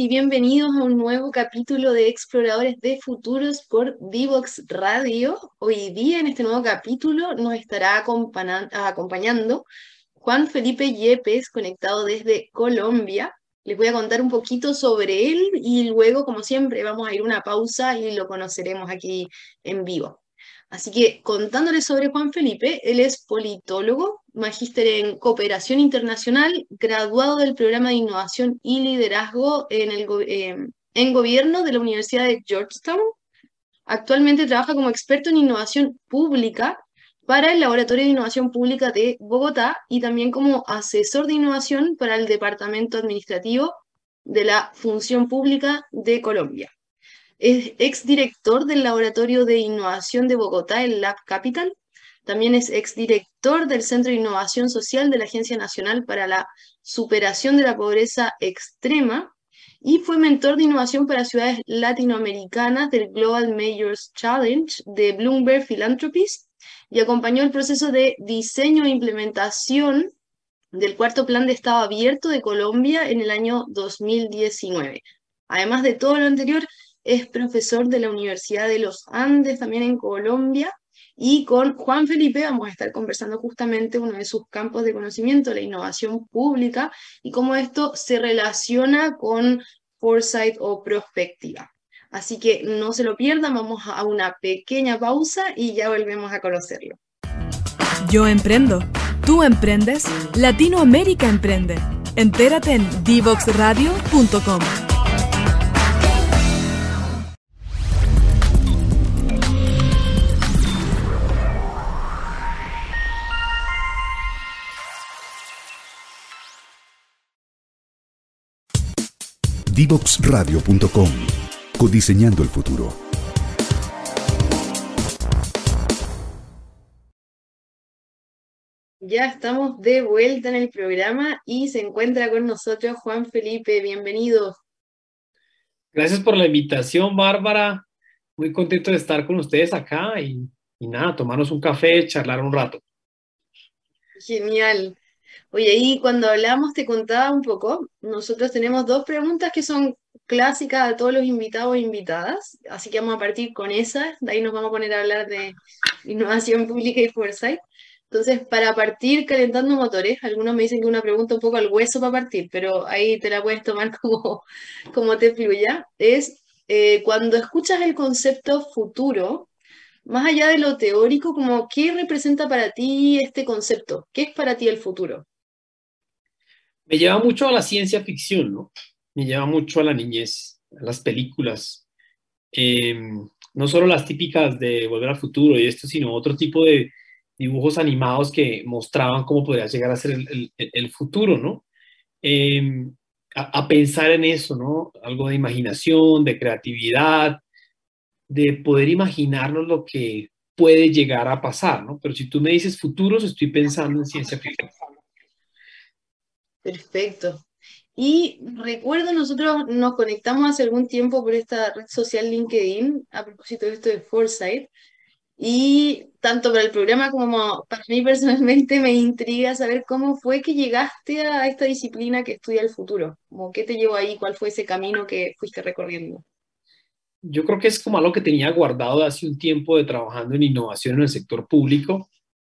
Y bienvenidos a un nuevo capítulo de Exploradores de Futuros por Divox Radio. Hoy día en este nuevo capítulo nos estará acompañando Juan Felipe Yepes, conectado desde Colombia. Les voy a contar un poquito sobre él y luego, como siempre, vamos a ir una pausa y lo conoceremos aquí en vivo. Así que contándoles sobre Juan Felipe, él es politólogo, magíster en cooperación internacional, graduado del programa de innovación y liderazgo en, el eh, en gobierno de la Universidad de Georgetown. Actualmente trabaja como experto en innovación pública para el Laboratorio de Innovación Pública de Bogotá y también como asesor de innovación para el Departamento Administrativo de la Función Pública de Colombia. Es exdirector del Laboratorio de Innovación de Bogotá, el Lab Capital. También es exdirector del Centro de Innovación Social de la Agencia Nacional para la Superación de la Pobreza Extrema y fue mentor de innovación para ciudades latinoamericanas del Global Mayors Challenge de Bloomberg Philanthropies y acompañó el proceso de diseño e implementación del cuarto plan de Estado abierto de Colombia en el año 2019. Además de todo lo anterior, es profesor de la Universidad de los Andes, también en Colombia, y con Juan Felipe vamos a estar conversando justamente uno de sus campos de conocimiento, la innovación pública, y cómo esto se relaciona con foresight o prospectiva. Así que no se lo pierdan, vamos a una pequeña pausa y ya volvemos a conocerlo. Yo emprendo, tú emprendes, Latinoamérica emprende. Entérate en divoxradio.com. Divoxradio.com. Codiseñando el futuro. Ya estamos de vuelta en el programa y se encuentra con nosotros Juan Felipe. Bienvenido. Gracias por la invitación, Bárbara. Muy contento de estar con ustedes acá y, y nada, tomarnos un café, charlar un rato. Genial. Oye, ahí cuando hablamos te contaba un poco, nosotros tenemos dos preguntas que son clásicas a todos los invitados e invitadas, así que vamos a partir con esas, de ahí nos vamos a poner a hablar de innovación pública y foresight. Entonces, para partir calentando motores, algunos me dicen que una pregunta un poco al hueso para partir, pero ahí te la puedes tomar como, como te fluya, es eh, cuando escuchas el concepto futuro, más allá de lo teórico, como ¿qué representa para ti este concepto? ¿Qué es para ti el futuro? Me lleva mucho a la ciencia ficción, ¿no? Me lleva mucho a la niñez, a las películas. Em, no solo las típicas de Volver al Futuro y esto, sino otro tipo de dibujos animados que mostraban cómo podría llegar a ser el, futuro, ¿no? Em, a, pensar en eso, ¿no? Algo de imaginación, de creatividad, de poder imaginarnos lo que puede llegar a pasar, ¿no? Pero si tú me dices futuros, estoy pensando en ciencia ficción. Perfecto. Y recuerdo, nosotros nos conectamos hace algún tiempo por esta red social LinkedIn a propósito de esto de Foresight. Y tanto para el programa como para mí personalmente me intriga saber cómo fue que llegaste a esta disciplina que estudia el futuro. Como, ¿Qué te llevó ahí? ¿Cuál fue ese camino que fuiste recorriendo? Yo creo que es como algo que tenía guardado hace un tiempo de trabajando en innovación en el sector público.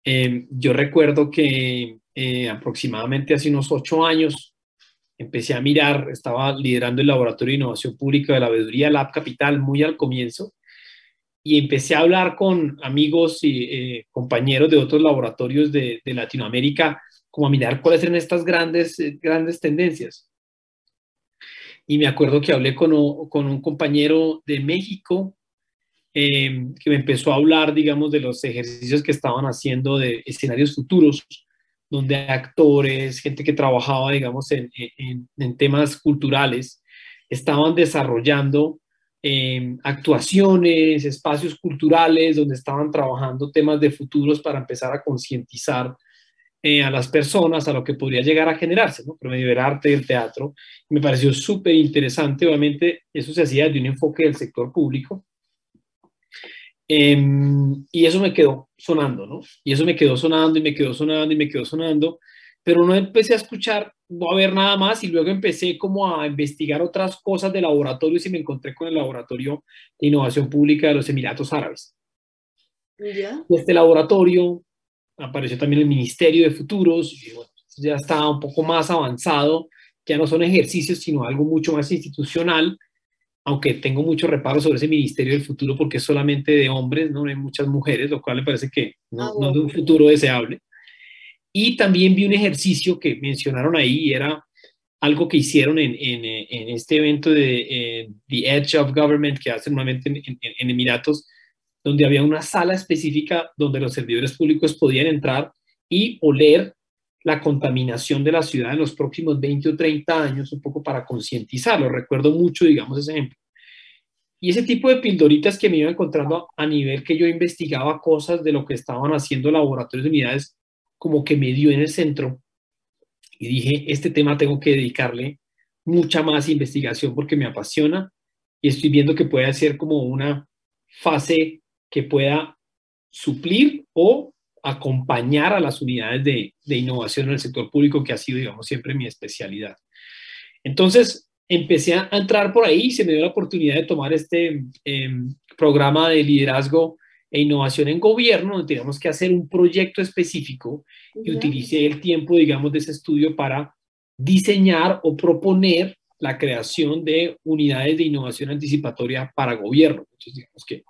Eh, yo recuerdo que eh, aproximadamente hace unos ocho años, empecé a mirar, estaba liderando el Laboratorio de Innovación Pública de la Veeduría Lab Capital muy al comienzo, y empecé a hablar con amigos y eh, compañeros de otros laboratorios de, Latinoamérica, como a mirar cuáles eran estas grandes, eh, grandes tendencias. Y me acuerdo que hablé con, con un compañero de México que me empezó a hablar, digamos, de los ejercicios que estaban haciendo de escenarios futuros donde actores, gente que trabajaba, digamos, en, temas culturales, estaban desarrollando em, actuaciones, espacios culturales, donde estaban trabajando temas de futuros para empezar a concientizar eh, a las personas a lo que podría llegar a generarse, ¿no? Por medio del arte y del teatro. Me pareció súper interesante, obviamente, eso se hacía desde un enfoque del sector público, Em, y eso me quedó sonando, ¿no? Y eso me quedó sonando y me quedó sonando y me quedó sonando. pero no empecé a escuchar, no a ver nada más y luego empecé como a investigar otras cosas de laboratorios y me encontré con el Laboratorio de Innovación Pública de los Emiratos Árabes. ¿Ya? Este laboratorio apareció también el Ministerio de Futuros, y bueno, ya está un poco más avanzado, ya no son ejercicios, sino algo mucho más institucional, aunque tengo mucho reparo sobre ese Ministerio del Futuro porque es solamente de hombres, no hay muchas mujeres, lo cual me parece que no, Ah, no es un futuro deseable. Y también vi un ejercicio que mencionaron ahí, era algo que hicieron en, en, en este evento de eh, The Edge of Government que hacen normalmente en, en- en Emiratos, donde había una sala específica donde los servidores públicos podían entrar y oler la contaminación de la ciudad en los próximos 20 o 30 años, un poco para concientizarlo. Recuerdo mucho, digamos, ese ejemplo. Y ese tipo de pildoritas que me iba encontrando a nivel que yo investigaba cosas de lo que estaban haciendo laboratorios de unidades, como que me dio en el centro y dije, este tema tengo que dedicarle mucha más investigación porque me apasiona y estoy viendo que puede ser como una fase que pueda suplir o acompañar a las unidades de, de innovación en el sector público, que ha sido, digamos, siempre mi especialidad. Entonces, empecé a entrar por ahí y se me dio la oportunidad de tomar este eh, programa de liderazgo e innovación en gobierno, donde teníamos que hacer un proyecto específico y ¿Ya? utilicé el tiempo, digamos, de ese estudio para diseñar o proponer la creación de unidades de innovación anticipatoria para gobierno. Entonces, digamos que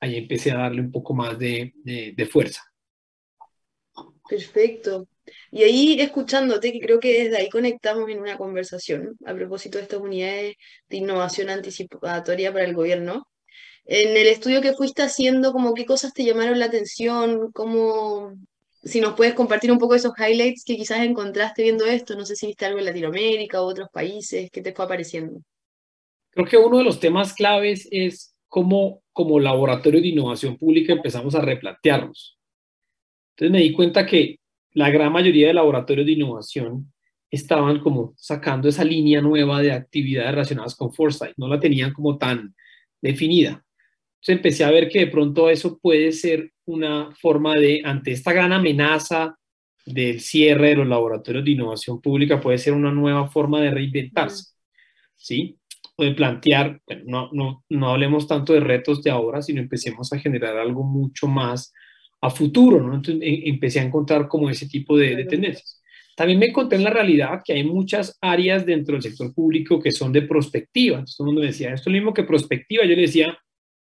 ahí empecé a darle un poco más de, de, de fuerza. Perfecto. Y ahí escuchándote, que creo que desde ahí conectamos en una conversación a propósito de estas unidades de innovación anticipatoria para el gobierno. En el estudio que fuiste haciendo, como qué cosas te llamaron la atención, cómo, si nos puedes compartir un poco esos highlights que quizás encontraste viendo esto, no sé si viste algo en Latinoamérica o otros países, ¿qué te fue apareciendo? Creo que uno de los temas claves es cómo como laboratorio de innovación pública empezamos a replantearnos. Entonces me di cuenta que la gran mayoría de laboratorios de innovación estaban como sacando esa línea nueva de actividades relacionadas con Foresight, no la tenían como tan definida. Entonces empecé a ver que de pronto eso puede ser una forma de, ante esta gran amenaza del cierre de los laboratorios de innovación pública, puede ser una nueva forma de reinventarse, ¿sí? De plantear, bueno, no, no, no hablemos tanto de retos de ahora, sino empecemos a generar algo mucho más a futuro, ¿no? Entonces em, empecé a encontrar como ese tipo de, de tendencias. También me encontré en la realidad que hay muchas áreas dentro del sector público que son de prospectiva. Entonces, todo el mundo me decía, esto es lo mismo que prospectiva. Yo le decía,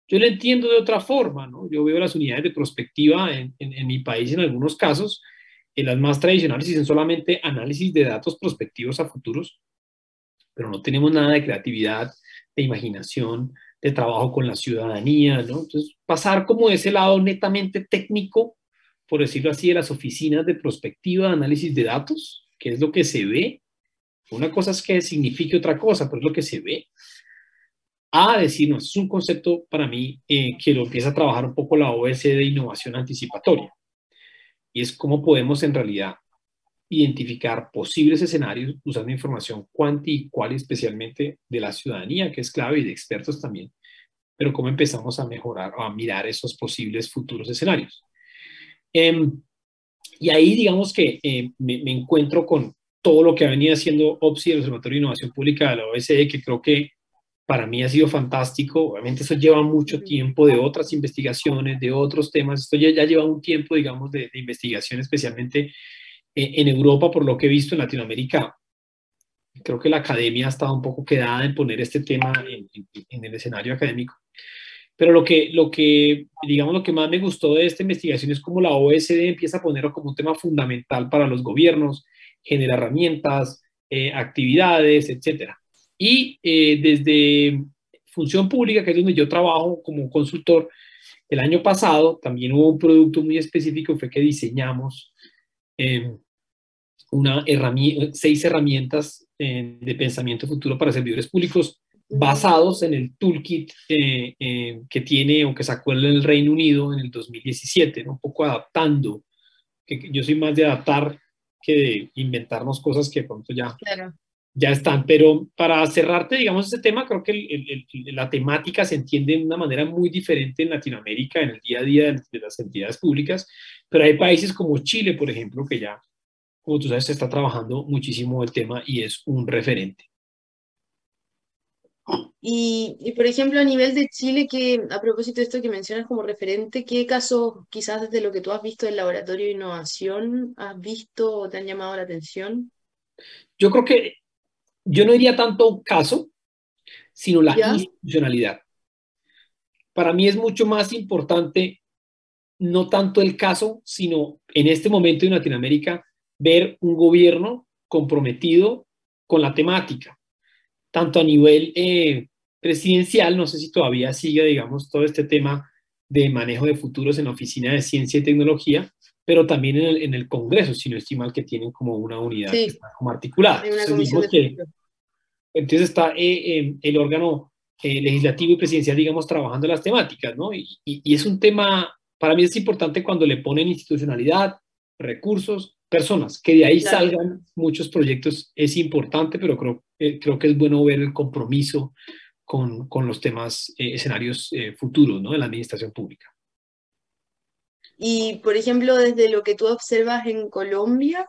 yo lo entiendo de otra forma, ¿no? Yo veo las unidades de prospectiva en, en, en mi país en algunos casos, en las más tradicionales y son solamente análisis de datos prospectivos a futuros, pero no tenemos nada de creatividad, de imaginación, de trabajo con la ciudadanía, ¿no? Entonces, pasar como ese lado netamente técnico, por decirlo así, de las oficinas de prospectiva, de análisis de datos, que es lo que se ve. Una cosa es que signifique otra cosa, pero es lo que se ve. A decir, no, es un concepto para mí eh, que lo empieza a trabajar un poco la OSD de innovación anticipatoria. Y es cómo podemos en realidad identificar posibles escenarios usando información cuanti y cual, especialmente de la ciudadanía, que es clave, y de expertos también, pero cómo empezamos a mejorar o a mirar esos posibles futuros escenarios. Eh, y ahí digamos que eh, me, me, encuentro con todo lo que ha venido haciendo OPSI, el Observatorio de Innovación Pública de la OSD, que creo que para mí ha sido fantástico. Obviamente eso lleva mucho tiempo de otras investigaciones, de otros temas. Esto ya, ya lleva un tiempo, digamos, de, de investigación, especialmente en Europa, por lo que he visto en Latinoamérica, creo que la academia ha estado un poco quedada en poner este tema en, en, en, el escenario académico. Pero lo que, lo que, digamos, lo que más me gustó de esta investigación es cómo la OSD empieza a ponerlo como un tema fundamental para los gobiernos, genera herramientas, eh, actividades, etcétera. Y eh, desde Función Pública, que es donde yo trabajo como consultor, el año pasado también hubo un producto muy específico, fue que diseñamos eh, una seis herramientas eh, de pensamiento futuro para servidores públicos basados en el toolkit eh, eh, que tiene o que sacó el Reino Unido en el 2017, ¿no? un poco adaptando, que yo soy más de adaptar que de inventarnos cosas que pronto ya, claro. Ya están. Pero para cerrarte, digamos, este tema, creo que el, el, la temática se entiende de una manera muy diferente en Latinoamérica, en el día a día de, las entidades públicas, pero hay países como Chile, por ejemplo, que ya como tú sabes, se está trabajando muchísimo el tema y es un referente. Y, y, por ejemplo, a nivel de Chile, que a propósito de esto que mencionas como referente, ¿qué casos, quizás desde lo que tú has visto del laboratorio de innovación, has visto o te han llamado la atención? Yo creo que yo no diría tanto caso, sino la institucionalidad. Para mí es mucho más importante no tanto el caso, sino en este momento en Latinoamérica ver un gobierno comprometido con la temática, tanto a nivel eh, presidencial, no sé si todavía sigue, digamos, todo este tema de manejo de futuros en la Oficina de Ciencia y Tecnología, pero también en el, en el Congreso, si no estimal que tienen como una unidad como articulada. Entonces, entonces está eh, eh, el órgano legislativo y presidencial, digamos, trabajando las temáticas, ¿no? Y, y, es un tema, para mí es importante cuando le ponen institucionalidad, recursos, personas, que de ahí salgan muchos proyectos, es importante, pero creo, creo que es bueno ver el compromiso con, con los temas, escenarios futuros, ¿no? De la administración pública. Y, por ejemplo, desde lo que tú observas en Colombia,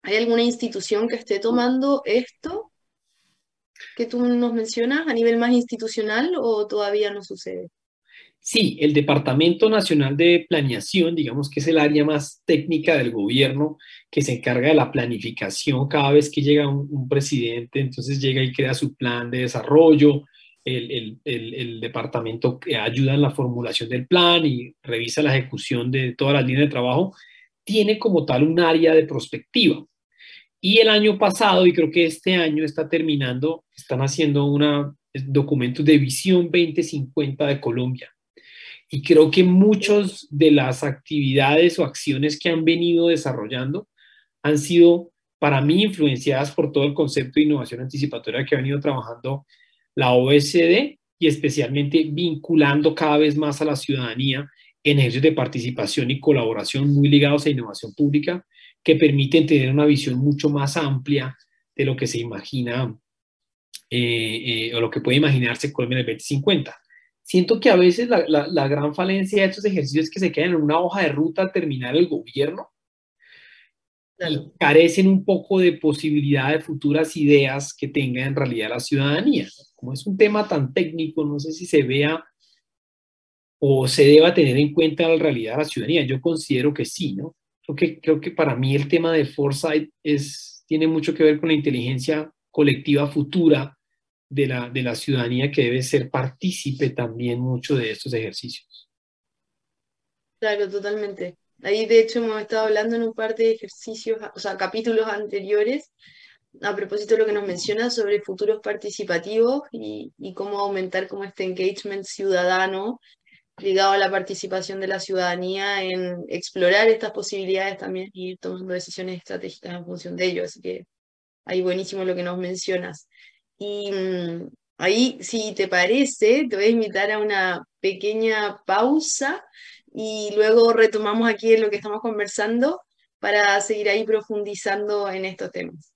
¿hay alguna institución que esté tomando esto que tú nos mencionas a nivel más institucional o todavía no sucede? Sí, el Departamento Nacional de Planeación, digamos que es el área más técnica del gobierno que se encarga de la planificación cada vez que llega un, un presidente, entonces llega y crea su plan de desarrollo, el, departamento que ayuda en la formulación del plan y revisa la ejecución de todas las líneas de trabajo, tiene como tal un área de prospectiva. Y el año pasado, y creo que este año está terminando, están haciendo un documento de visión 2050 de Colombia. Y creo que muchas de las actividades o acciones que han venido desarrollando han sido, para mí, influenciadas por todo el concepto de innovación anticipatoria que ha venido trabajando la OSD y especialmente vinculando cada vez más a la ciudadanía en ejercicios de participación y colaboración muy ligados a innovación pública que permiten tener una visión mucho más amplia de lo que se imagina eh, eh, o lo que puede imaginarse Colombia en el 2050. Siento que a veces la, la gran falencia de estos ejercicios es que se quedan en una hoja de ruta al terminar el gobierno y carecen un poco de posibilidad de futuras ideas que tenga en realidad la ciudadanía. Como es un tema tan técnico, no sé si se vea o se deba tener en cuenta la realidad de la ciudadanía. Yo considero que sí, ¿no? Creo que, creo que para mí el tema de foresight es, tiene mucho que ver con la inteligencia colectiva futura de la, de la ciudadanía que debe ser partícipe también mucho de estos ejercicios. Claro, totalmente. Ahí de hecho hemos estado hablando en un par de ejercicios, o sea, capítulos anteriores, a propósito de lo que nos menciona sobre futuros participativos y, cómo aumentar como este engagement ciudadano ligado a la participación de la ciudadanía en explorar estas posibilidades también y ir tomando decisiones estratégicas en función de ello. Así que ahí buenísimo lo que nos mencionas. Y mm, ahí, si te parece, te voy a invitar a una pequeña pausa y luego retomamos aquí lo que estamos conversando para seguir ahí profundizando en estos temas.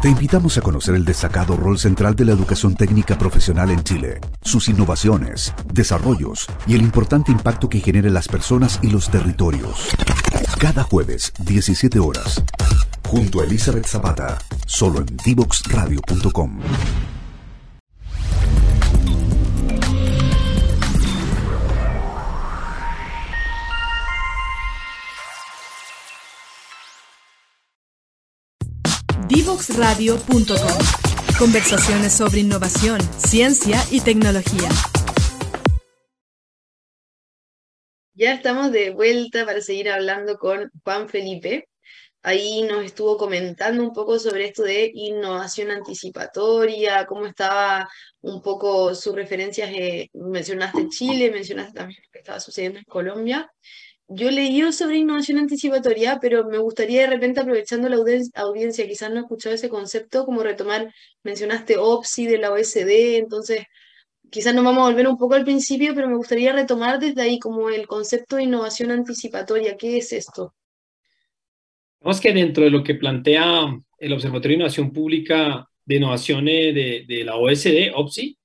Te invitamos a conocer el destacado rol central de la educación técnica profesional en Chile, sus innovaciones, desarrollos y el importante impacto que genera en las personas y los territorios. Cada jueves, 17 horas, junto a Elizabeth Zapata, solo en divoxradio.com. Divoxradio.com. Conversaciones sobre innovación, ciencia y tecnología. Ya estamos de vuelta para seguir hablando con Juan Felipe. Ahí nos estuvo comentando un poco sobre esto de innovación anticipatoria, cómo estaba un poco sus referencias, eh, mencionaste Chile, mencionaste también lo que estaba sucediendo en Colombia yo leí sobre innovación anticipatoria, pero me gustaría de repente, aprovechando la audiencia, quizás no he escuchado ese concepto, como retomar, mencionaste OPSI de la OSD, entonces quizás nos vamos a volver un poco al principio, pero me gustaría retomar desde ahí como el concepto de innovación anticipatoria. ¿Qué es esto? Vamos que dentro de lo que plantea el Observatorio de Innovación Pública de Innovaciones de, de la OSD, OPSI,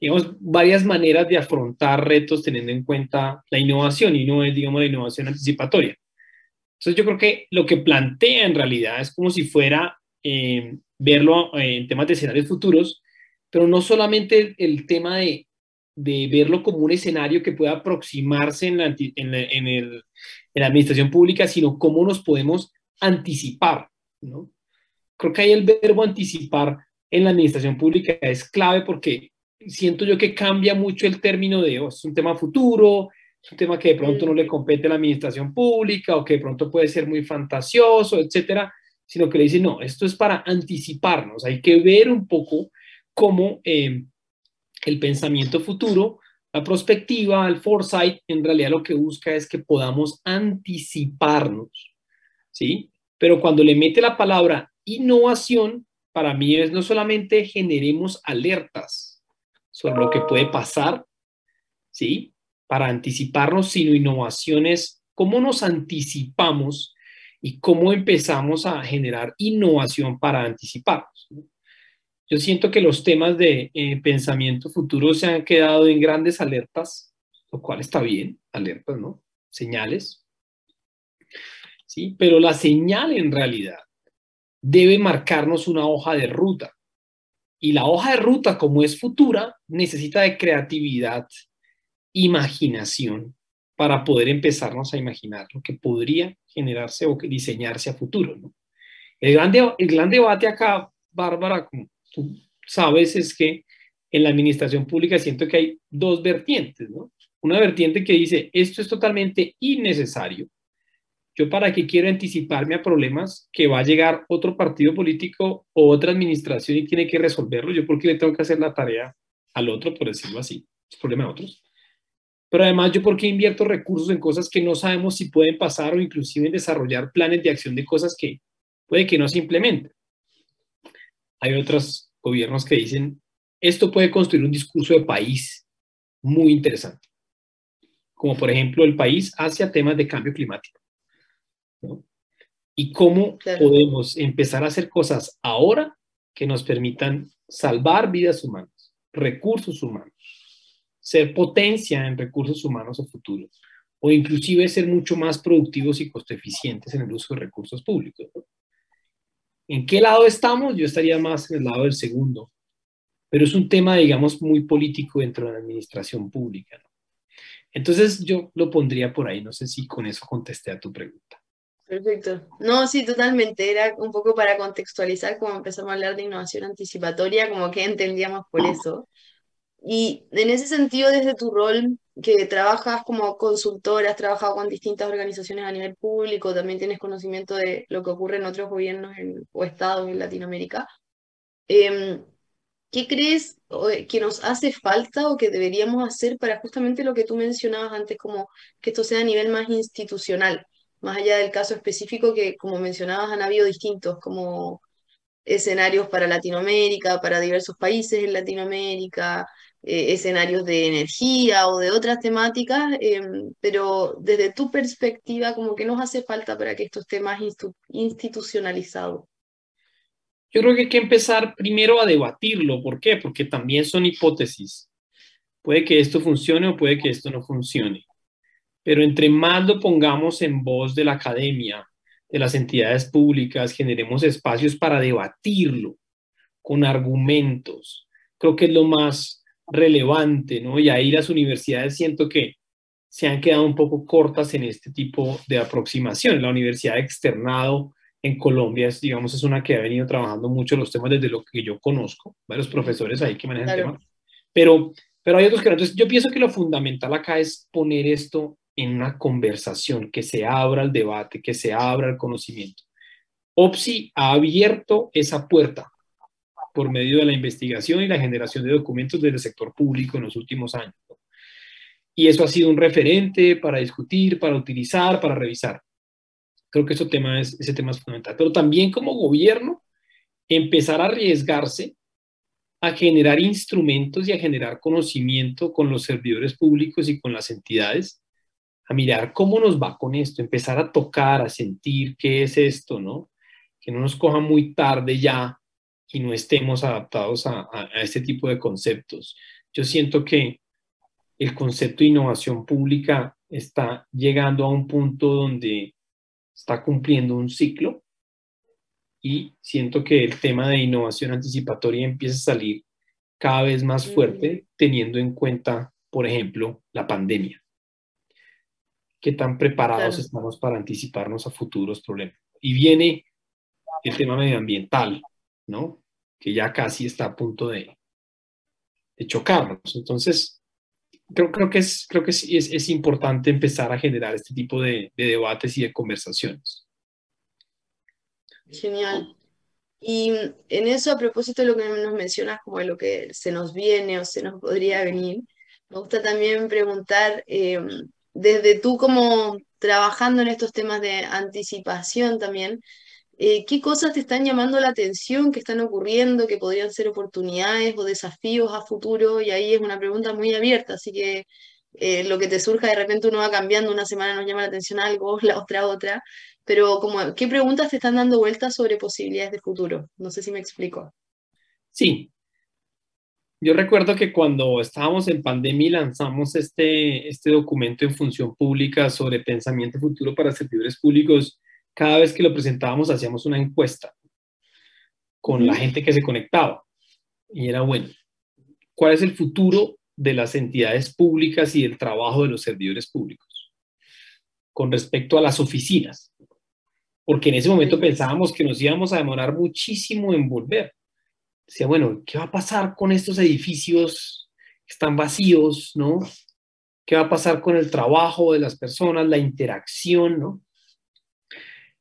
digamos, varias maneras de afrontar retos teniendo en cuenta la innovación y no es, digamos, la innovación anticipatoria. Entonces yo creo que lo que plantea en realidad es como si fuera eh, verlo eh, en temas de escenarios futuros, pero no solamente el tema de, de verlo como un escenario que pueda aproximarse en la, en, en, el, en la administración pública, sino cómo nos podemos anticipar. ¿no? Creo que ahí el verbo anticipar en la administración pública es clave porque siento yo que cambia mucho el término de, oh, es un tema futuro, es un tema que de pronto no le compete a la administración pública o que de pronto puede ser muy fantasioso, etcétera, sino que le dice, no, esto es para anticiparnos, hay que ver un poco cómo eh, el pensamiento futuro, la perspectiva, el foresight, en realidad lo que busca es que podamos anticiparnos, ¿sí? Pero cuando le mete la palabra innovación, para mí es no solamente generemos alertas sobre lo que puede pasar, ¿sí? Para anticiparnos, sino innovaciones, cómo nos anticipamos y cómo empezamos a generar innovación para anticiparnos. Yo siento que los temas de eh, pensamiento futuro se han quedado en grandes alertas, lo cual está bien, alertas, ¿no? Señales. Sí, pero la señal en realidad debe marcarnos una hoja de ruta. Y la hoja de ruta, como es futura, necesita de creatividad, imaginación, para poder empezarnos a imaginar lo que podría generarse o diseñarse a futuro. El, gran el gran debate acá, Bárbara, como tú sabes, es que en la administración pública siento que hay dos vertientes, ¿no? Una vertiente que dice, esto es totalmente innecesario, yo para qué quiero anticiparme a problemas que va a llegar otro partido político o otra administración y tiene que resolverlo. Yo porque le tengo que hacer la tarea al otro, por decirlo así. Es problema de otros. Pero además, yo porque invierto recursos en cosas que no sabemos si pueden pasar o inclusive en desarrollar planes de acción de cosas que puede que no se implementen. Hay otros gobiernos que dicen, esto puede construir un discurso de país muy interesante, como por ejemplo el país hacia temas de cambio climático. Y cómo podemos empezar a hacer cosas ahora que nos permitan salvar vidas humanas, recursos humanos, ser potencia en recursos humanos a futuro, o inclusive ser mucho más productivos y costo eficientes en el uso de recursos públicos. ¿En qué lado estamos? Yo estaría más en el lado del segundo, pero es un tema, digamos, muy político dentro de la administración pública. Entonces yo lo pondría por ahí, no sé si con eso contesté a tu pregunta. Perfecto. No, sí, totalmente. Era un poco para contextualizar cómo empezamos a hablar de innovación anticipatoria, como que entendíamos por eso. Y en ese sentido, desde tu rol, que trabajas como consultora, has trabajado con distintas organizaciones a nivel público, también tienes conocimiento de lo que ocurre en otros gobiernos o estados en Latinoamérica. Em, ¿Qué crees que nos hace falta o que deberíamos hacer para justamente lo que tú mencionabas antes, como que esto sea a nivel más institucional? Más allá del caso específico que, como mencionabas, han habido distintos como escenarios para Latinoamérica, para diversos países en Latinoamérica, eh, escenarios de energía o de otras temáticas, em, pero desde tu perspectiva, como que nos hace falta para que esto esté más institucionalizado. Yo creo que hay que empezar primero a debatirlo. ¿Por qué? Porque también son hipótesis. Puede que esto funcione o puede que esto no funcione pero entre más lo pongamos en voz de la academia, de las entidades públicas, generemos espacios para debatirlo con argumentos. Creo que es lo más relevante, ¿no? Y ahí las universidades siento que se han quedado un poco cortas en este tipo de aproximación. La Universidad Externado en Colombia, es, digamos, es una que ha venido trabajando mucho los temas desde lo que yo conozco, varios profesores ahí que manejan temas, pero, pero hay otros que no. Entonces, yo pienso que lo fundamental acá es poner esto en una conversación, que se abra el debate, que se abra el conocimiento. OPSI ha abierto esa puerta por medio de la investigación y la generación de documentos del sector público en los últimos años. Y eso ha sido un referente para discutir, para utilizar, para revisar. Creo que ese tema es, ese tema es fundamental. Pero también como gobierno, empezar a arriesgarse a generar instrumentos y a generar conocimiento con los servidores públicos y con las entidades a mirar cómo nos va con esto, empezar a tocar, a sentir qué es esto, ¿no? Que no nos coja muy tarde ya y no estemos adaptados a, este tipo de conceptos. Yo siento que el concepto de innovación pública está llegando a un punto donde está cumpliendo un ciclo y siento que el tema de innovación anticipatoria empieza a salir cada vez más fuerte teniendo en cuenta, por ejemplo, la pandemia. ¿Qué tan preparados estamos para anticiparnos a futuros problemas? Y viene el tema medioambiental, ¿no? Que ya casi está a punto de, de chocarnos. Entonces, creo, creo que, es, creo que es, es, importante empezar a generar este tipo de, de debates y de conversaciones. Genial. Y en eso, a propósito de lo que nos mencionas, como de lo que se nos viene o se nos podría venir, me gusta también preguntar, em, desde tú como trabajando en estos temas de anticipación también, eh, ¿qué cosas te están llamando la atención, que están ocurriendo, que podrían ser oportunidades o desafíos a futuro? Y ahí es una pregunta muy abierta, así que eh, lo que te surja de repente uno va cambiando, una semana nos llama la atención algo, la otra otra, pero como, ¿qué preguntas te están dando vueltas sobre posibilidades de futuro? No sé si me explico. Sí. Yo recuerdo que cuando estábamos en pandemia y lanzamos este, este documento en función pública sobre pensamiento futuro para servidores públicos, cada vez que lo presentábamos hacíamos una encuesta con la gente que se conectaba. Y era, bueno, ¿cuál es el futuro de las entidades públicas y del trabajo de los servidores públicos? Con respecto a las oficinas. Porque en ese momento pensábamos que nos íbamos a demorar muchísimo en volver. Decía, bueno, ¿qué va a pasar con estos edificios que están vacíos, no? ¿Qué va a pasar con el trabajo de las personas, la interacción, no?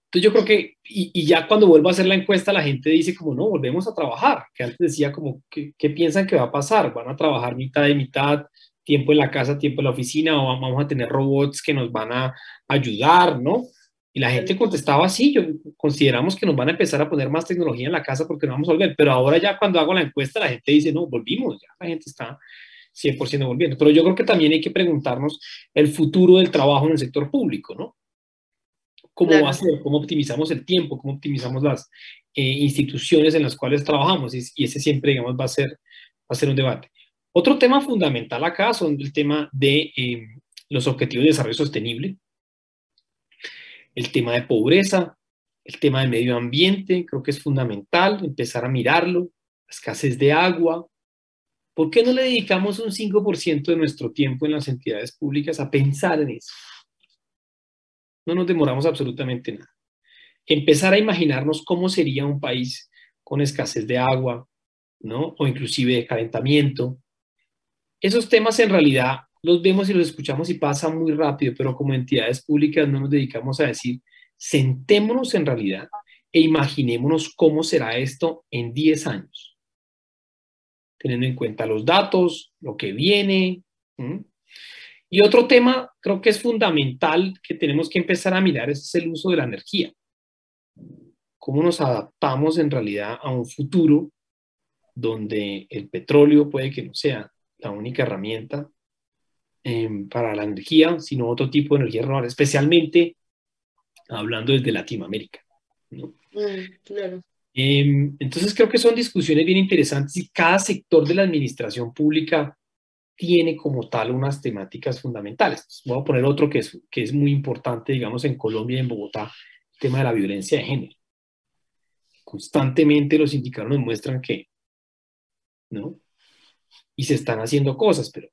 Entonces yo creo que, y, ya cuando vuelvo a hacer la encuesta, la gente dice como, no, volvemos a trabajar, que antes decía como, ¿qué, ¿qué, piensan que va a pasar? ¿Van a trabajar mitad de mitad, tiempo en la casa, tiempo en la oficina, o vamos a tener robots que nos van a ayudar, ¿no? Y la gente contestaba así, yo, consideramos que nos van a empezar a poner más tecnología en la casa porque no vamos a volver, pero ahora ya cuando hago la encuesta la gente dice, no, volvimos, ya la gente está 100% volviendo. Pero yo creo que también hay que preguntarnos el futuro del trabajo en el sector público, ¿no? cómo va a ser, cómo optimizamos el tiempo, cómo optimizamos las eh, instituciones en las cuales trabajamos y, ese siempre, digamos, va a ser, va a ser un debate. Otro tema fundamental acá son el tema de eh, los objetivos de desarrollo sostenible, el tema de pobreza, el tema de medio ambiente, creo que es fundamental empezar a mirarlo, escasez de agua. ¿Por qué no le dedicamos un 5% de nuestro tiempo en las entidades públicas a pensar en eso? No nos demoramos absolutamente nada. Empezar a imaginarnos cómo sería un país con escasez de agua, ¿no? O inclusive de calentamiento. Esos temas en realidad los vemos y los escuchamos y pasa muy rápido, pero como entidades públicas no nos dedicamos a decir, sentémonos en realidad e imaginémonos cómo será esto en 10 años, teniendo en cuenta los datos, lo que viene, y otro tema, creo que es fundamental, que tenemos que empezar a mirar, es el uso de la energía. Cómo nos adaptamos en realidad a un futuro donde el petróleo puede que no sea la única herramienta em, para la energía, sino otro tipo de energía renovable, especialmente hablando desde Latinoamérica. Mm, em, entonces creo que son discusiones bien interesantes y cada sector de la administración pública tiene como tal unas temáticas fundamentales. Voy a poner otro que es, que es muy importante, digamos, en Colombia y en Bogotá, el tema de la violencia de género. Constantemente los indicadores nos muestran que, ¿no? Y se están haciendo cosas, pero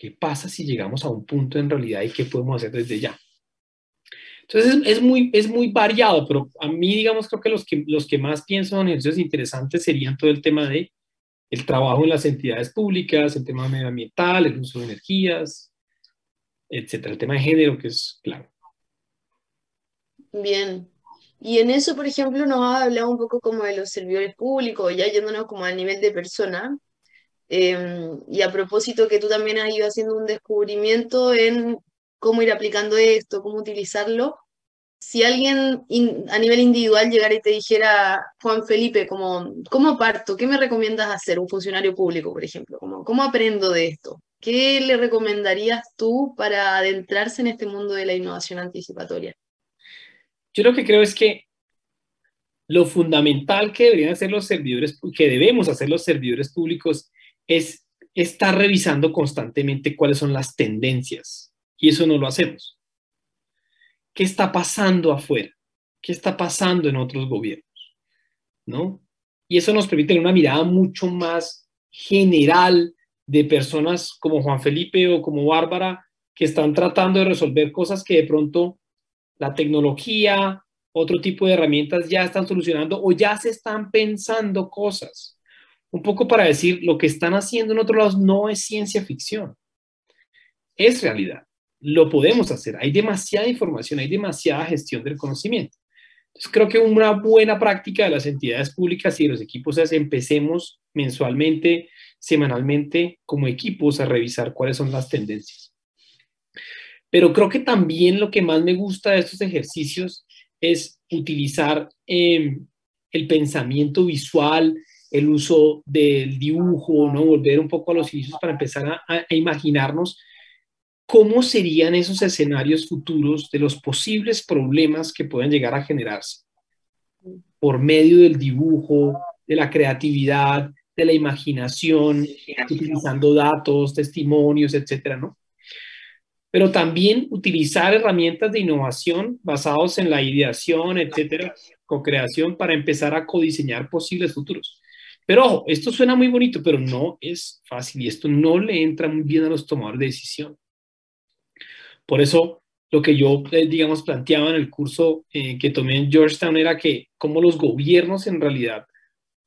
¿qué pasa si llegamos a un punto en realidad y qué podemos hacer desde ya? Entonces es, muy, es muy variado, pero a mí, digamos, creo que los que, los que más pienso en ejercicios interesantes serían todo el tema de el trabajo en las entidades públicas, el tema medioambiental, el uso de energías, etcétera, el tema de género, que es claro. Bien. Y en eso, por ejemplo, nos ha hablado un poco como de los servidores públicos, ya yéndonos como al nivel de persona. Em, y a propósito que tú también has ido haciendo un descubrimiento en cómo ir aplicando esto, cómo utilizarlo si alguien a nivel individual llegara y te dijera, Juan Felipe, como, ¿cómo parto? ¿Qué me recomiendas hacer? Un funcionario público, por ejemplo. Como, ¿Cómo aprendo de esto? ¿Qué le recomendarías tú para adentrarse en este mundo de la innovación anticipatoria? Yo lo que creo es que lo fundamental que deberían hacer los servidores, que debemos hacer los servidores públicos, es estar revisando constantemente cuáles son las tendencias. Y eso no lo hacemos. qué está pasando afuera, qué está pasando en otros gobiernos, ¿no? Y eso nos permite tener una mirada mucho más general de personas como Juan Felipe o como Bárbara que están tratando de resolver cosas que de pronto la tecnología, otro tipo de herramientas ya están solucionando o ya se están pensando cosas. Un poco para decir, lo que están haciendo en otros lados no es ciencia ficción, es realidad. Lo podemos hacer. Hay demasiada información, hay demasiada gestión del conocimiento. Entonces, creo que una buena práctica de las entidades públicas y de los equipos es empecemos mensualmente, semanalmente, como equipos a revisar cuáles son las tendencias. Pero creo que también lo que más me gusta de estos ejercicios es utilizar em, el pensamiento visual, el uso del dibujo, ¿no? Volver un poco a los inicios para empezar a, a imaginarnos cómo serían esos escenarios futuros de los posibles problemas que pueden llegar a generarse por medio del dibujo, de la creatividad, de la imaginación, utilizando datos, testimonios, etcétera, ¿no? Pero también utilizar herramientas de innovación basados en la ideación, etcétera, co-creación para empezar a codiseñar posibles futuros. Pero ojo, esto suena muy bonito, pero no es fácil y esto no le entra muy bien a los tomadores de decisión. Por eso, lo que yo, eh, digamos, planteaba en el curso eh, que tomé en Georgetown era que cómo los gobiernos en realidad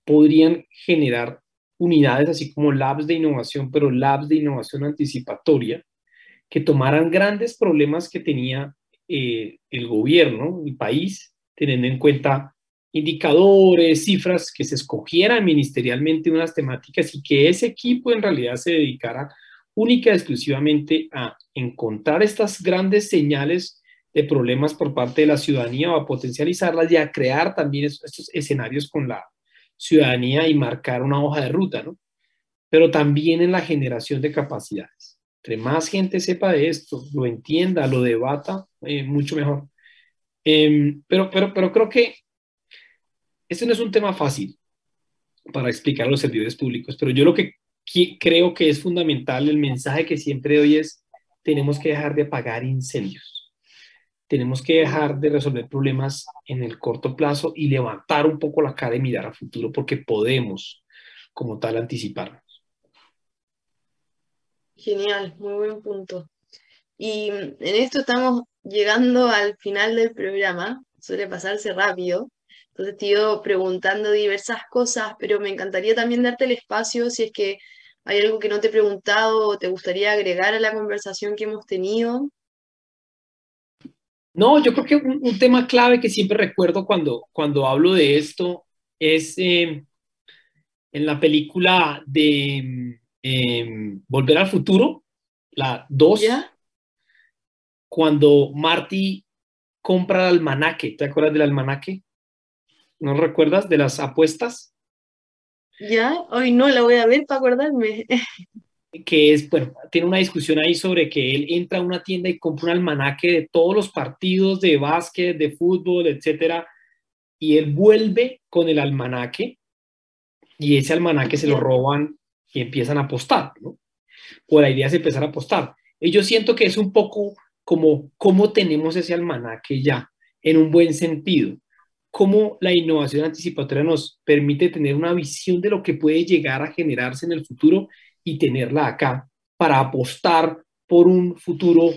podrían generar unidades así como labs de innovación, pero labs de innovación anticipatoria, que tomaran grandes problemas que tenía eh, el gobierno, el país, teniendo en cuenta indicadores, cifras, que se escogieran ministerialmente unas temáticas y que ese equipo en realidad se dedicara única y exclusivamente a encontrar estas grandes señales de problemas por parte de la ciudadanía o a potencializarlas y a crear también estos escenarios con la ciudadanía y marcar una hoja de ruta, ¿no? Pero también en la generación de capacidades. Entre más gente sepa de esto, lo entienda, lo debata, eh, mucho mejor. Em, pero, pero, pero creo que este no es un tema fácil para explicar a los servidores públicos, pero yo lo que creo que es fundamental, el mensaje que siempre doy es, tenemos que dejar de apagar incendios. Tenemos que dejar de resolver problemas en el corto plazo y levantar un poco la cara y mirar a futuro porque podemos, como tal, anticiparnos. Genial, muy buen punto. Y en esto estamos llegando al final del programa, suele pasarse rápido. Entonces te ido preguntando diversas cosas, pero me encantaría también darte el espacio si es que hay algo que no te he preguntado o te gustaría agregar a la conversación que hemos tenido. No, yo creo que un, tema clave que siempre recuerdo cuando, cuando hablo de esto es eh, en la película de em, Volver al Futuro, la 2, cuando Marty compra el almanaque, ¿te acuerdas del almanaque? ¿No recuerdas de las apuestas? Ya, hoy no la voy a ver para acordarme. que es, bueno, tiene una discusión ahí sobre que él entra a una tienda y compra un almanaque de todos los partidos de básquet, de fútbol, etcétera, y él vuelve con el almanaque y ese almanaque se lo roban y empiezan a apostar, ¿no? O la idea es empezar a apostar. Y yo siento que es un poco como cómo tenemos ese almanaque ya, en un buen sentido cómo la innovación anticipatoria nos permite tener una visión de lo que puede llegar a generarse en el futuro y tenerla acá para apostar por un futuro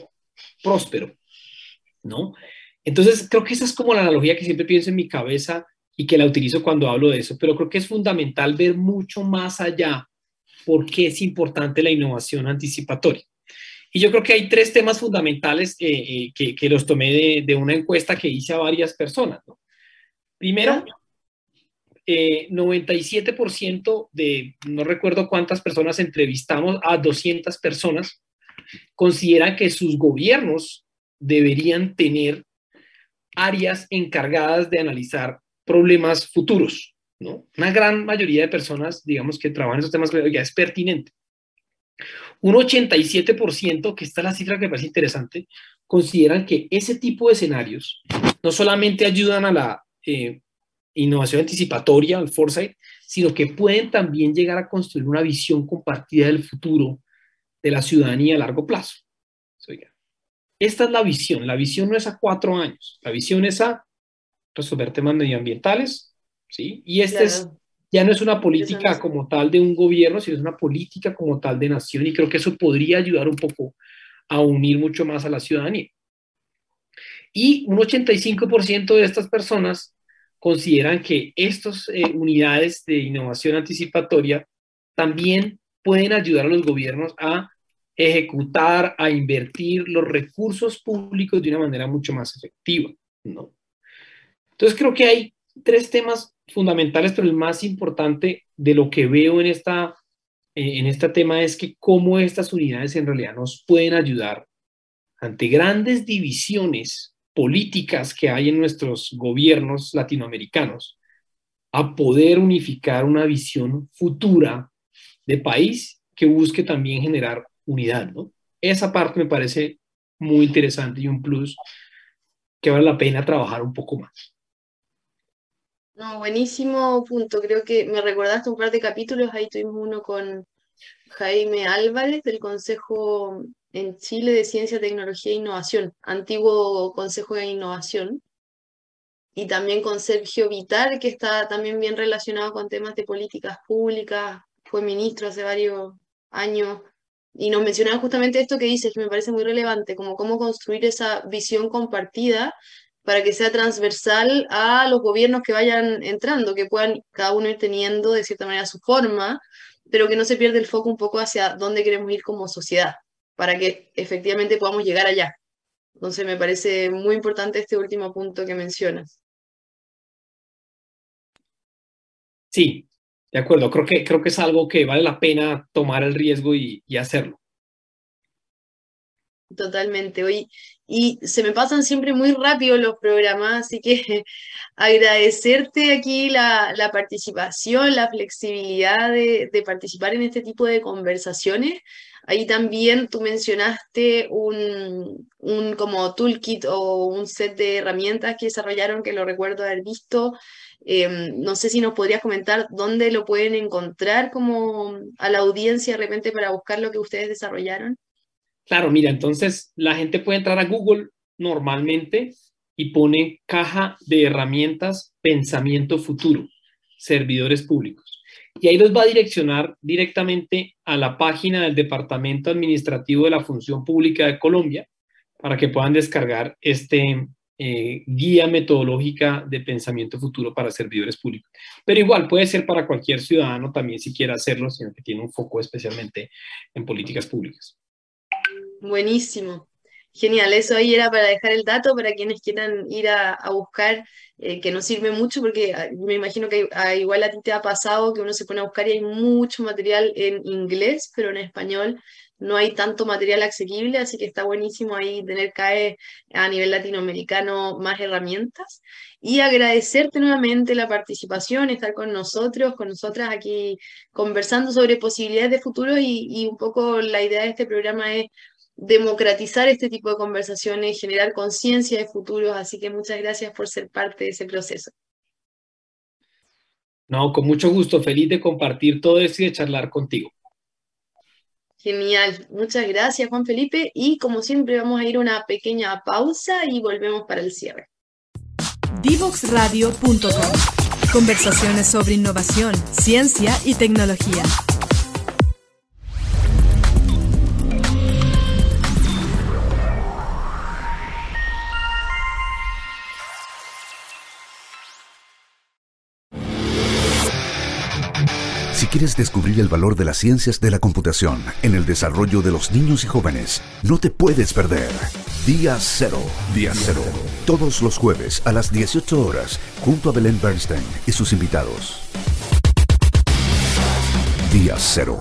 próspero, ¿no? Entonces, creo que esa es como la analogía que siempre pienso en mi cabeza y que la utilizo cuando hablo de eso, pero creo que es fundamental ver mucho más allá por qué es importante la innovación anticipatoria. Y yo creo que hay tres temas fundamentales eh, eh, que, los tomé de, de, una encuesta que hice a varias personas. ¿no? Primero, 97% eh, de, no recuerdo cuántas personas entrevistamos, a 200 personas, consideran que sus gobiernos deberían tener áreas encargadas de analizar problemas futuros. ¿no? Una gran mayoría de personas, digamos, que trabajan en esos temas, ya es pertinente. Un 87%, que está la cifra que me parece interesante, consideran que ese tipo de escenarios no solamente ayudan a la eh, innovación anticipatoria, el foresight, sino que pueden también llegar a construir una visión compartida del futuro de la ciudadanía a largo plazo. esta es la visión. La visión no es a cuatro años, la visión es a resolver temas medioambientales, ¿sí? Y esta es, ya no es una política como tal de un gobierno, sino es una política como tal de nación y creo que eso podría ayudar un poco a unir mucho más a la ciudadanía. Y un 85% de estas personas consideran que estas eh, unidades de innovación anticipatoria también pueden ayudar a los gobiernos a ejecutar, a invertir los recursos públicos de una manera mucho más efectiva, ¿no? Entonces creo que hay tres temas fundamentales, pero el más importante de lo que veo en, esta, eh, en este tema es que cómo estas unidades en realidad nos pueden ayudar ante grandes divisiones políticas que hay en nuestros gobiernos latinoamericanos a poder unificar una visión futura de país que busque también generar unidad, ¿no? Esa parte me parece muy interesante y un plus que vale la pena trabajar un poco más. No, buenísimo punto. Creo que me recordaste un par de capítulos, ahí tuvimos uno con Jaime Álvarez del Consejo en Chile de Ciencia, Tecnología e Innovación, antiguo Consejo de Innovación, y también con Sergio Vitar, que está también bien relacionado con temas de políticas públicas, fue ministro hace varios años y nos mencionaba justamente esto que dices, que me parece muy relevante, como cómo construir esa visión compartida para que sea transversal a los gobiernos que vayan entrando, que puedan cada uno ir teniendo de cierta manera su forma, pero que no se pierda el foco un poco hacia dónde queremos ir como sociedad, para que efectivamente podamos llegar allá. Entonces me parece muy importante este último punto que mencionas. Sí, de acuerdo, creo que, creo que es algo que vale la pena tomar el riesgo y, hacerlo. Totalmente. Hoy, y se me pasan siempre muy rápido los programas, así que agradecerte aquí la, participación, la flexibilidad de, participar en este tipo de conversaciones. Ahí también tú mencionaste un, un como toolkit o un set de herramientas que desarrollaron que lo recuerdo haber visto Em, no sé si nos podrías comentar dónde lo pueden encontrar como a la audiencia de repente para buscar lo que ustedes desarrollaron. Claro, mira, entonces la gente puede entrar a Google normalmente y pone caja de herramientas pensamiento futuro, servidores públicos. Y ahí los va a direccionar directamente a la página del Departamento Administrativo de la Función Pública de Colombia para que puedan descargar este, eh, guía metodológica de pensamiento futuro para servidores públicos. Pero igual puede ser para cualquier ciudadano también si quiere hacerlo, sino que tiene un foco especialmente en políticas públicas. Buenísimo. Genial, eso ahí era para dejar el dato para quienes quieran ir a, buscar, eh, que nos sirve mucho porque ah, me imagino que ah, igual a ti te ha pasado que uno se pone a buscar y hay mucho material en inglés, pero en español no hay tanto material asequible, así que está buenísimo ahí tener CAE a nivel latinoamericano más herramientas. Y agradecerte nuevamente la participación, estar con nosotros, con nosotras aquí conversando sobre posibilidades de futuro y, y un poco la idea de este programa es democratizar este tipo de conversaciones, generar conciencia de futuros, así que muchas gracias por ser parte de ese proceso. No, con mucho gusto, feliz de compartir todo esto y de charlar contigo. Genial, muchas gracias Juan Felipe y como siempre vamos a ir a una pequeña pausa y volvemos para el cierre. Divoxradio.com Conversaciones sobre innovación, ciencia y tecnología. Si quieres descubrir el valor de las ciencias de la computación en el desarrollo de los niños y jóvenes, no te puedes perder. Día Cero. Día Cero. Todos los jueves a las 18 horas, junto a Belén Bernstein y sus invitados. Día Cero.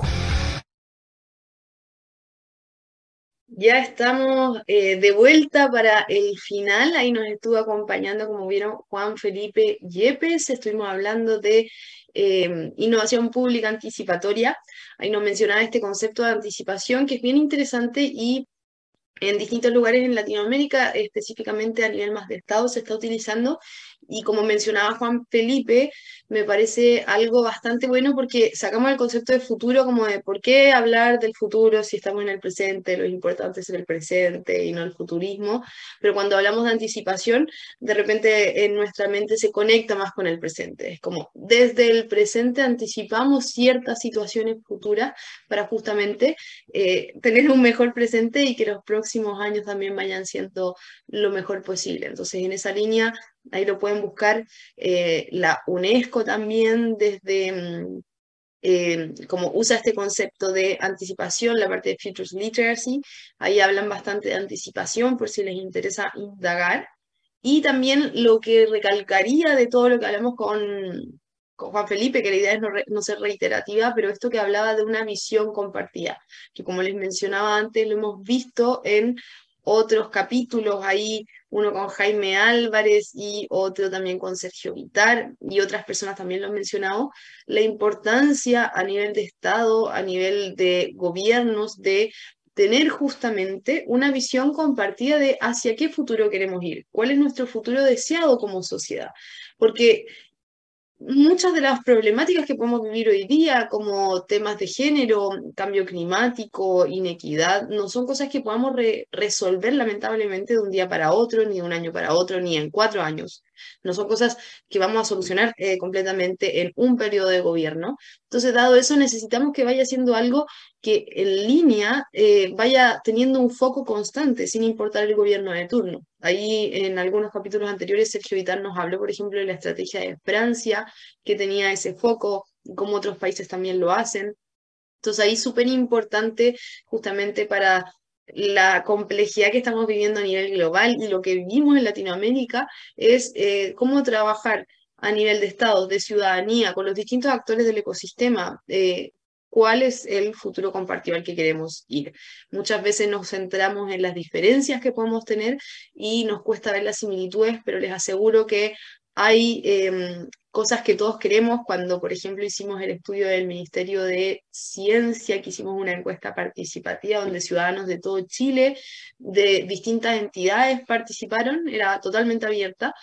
Ya estamos eh, de vuelta para el final. Ahí nos estuvo acompañando, como vieron, Juan Felipe Yepes. Estuvimos hablando de eh, innovación pública anticipatoria. Ahí nos mencionaba este concepto de anticipación que es bien interesante y en distintos lugares en Latinoamérica, específicamente a nivel más de Estado, se está utilizando Y como mencionaba Juan Felipe, me parece algo bastante bueno porque sacamos el concepto de futuro como de por qué hablar del futuro si estamos en el presente, lo importante es el presente y no el futurismo, pero cuando hablamos de anticipación, de repente en nuestra mente se conecta más con el presente. Es como desde el presente anticipamos ciertas situaciones futuras para justamente eh, tener un mejor presente y que los próximos años también vayan siendo lo mejor posible. Entonces, en esa línea Ahí lo pueden buscar. Eh, la UNESCO también desde... Mm, eh, como usa este concepto de anticipación, la parte de Futures Literacy, ahí hablan bastante de anticipación por si les interesa indagar. Y también lo que recalcaría de todo lo que hablamos con, con Juan Felipe, que la idea es no, no, ser reiterativa, pero esto que hablaba de una visión compartida, que como les mencionaba antes, lo hemos visto en otros capítulos, ahí uno con Jaime Álvarez y otro también con Sergio Vitar y otras personas también lo han mencionado, la importancia a nivel de Estado, a nivel de gobiernos, de tener justamente una visión compartida de hacia qué futuro queremos ir, cuál es nuestro futuro deseado como sociedad. Porque muchas de las problemáticas que podemos vivir hoy día, como temas de género, cambio climático, inequidad, no son cosas que podamos resolver lamentablemente de un día para otro, ni de un año para otro, ni en cuatro años. No son cosas que vamos a solucionar eh, completamente en un periodo de gobierno. Entonces, dado eso, necesitamos que vaya siendo algo que en línea eh, vaya teniendo un foco constante, sin importar el gobierno de turno. Ahí en algunos capítulos anteriores, Sergio Vitar nos habló, por ejemplo, de la estrategia de Francia, que tenía ese foco, y cómo otros países también lo hacen. Entonces ahí súper importante justamente para la complejidad que estamos viviendo a nivel global y lo que vivimos en Latinoamérica es eh, cómo trabajar a nivel de Estado, de ciudadanía, con los distintos actores del ecosistema, eh, cuál es el futuro compartido al que queremos ir. Muchas veces nos centramos en las diferencias que podemos tener y nos cuesta ver las similitudes, pero les aseguro que hay em, cosas que todos queremos. Cuando, por ejemplo, hicimos el estudio del Ministerio de Ciencia, que hicimos una encuesta participativa donde ciudadanos de todo Chile, de distintas entidades participaron, era totalmente abierta.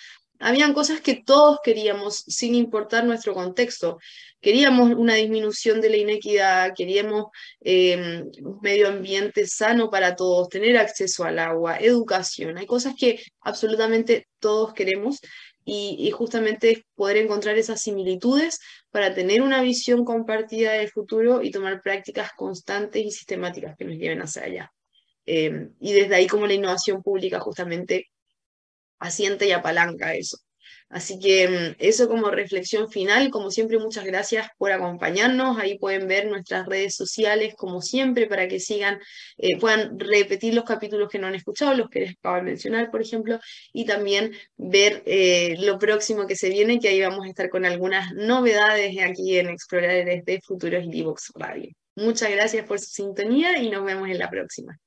Habían cosas que todos queríamos sin importar nuestro contexto. Queríamos una disminución de la inequidad, queríamos em, un medio ambiente sano para todos, tener acceso al agua, educación. Hay cosas que absolutamente todos queremos y, justamente poder encontrar esas similitudes para tener una visión compartida del futuro y tomar prácticas constantes y sistemáticas que nos lleven hacia allá. Em, y desde ahí como la innovación pública justamente asiente y apalanca eso. Así que mm, eso como reflexión final, como siempre, muchas gracias por acompañarnos. Ahí pueden ver nuestras redes sociales, como siempre, para que sigan, eh, puedan repetir los capítulos que no han escuchado, los que les acabo de mencionar, por ejemplo, y también ver eh, lo próximo que se viene, que ahí vamos a estar con algunas novedades aquí en Exploradores de Futuros y Divox Radio. Muchas gracias por su sintonía y nos vemos en la próxima.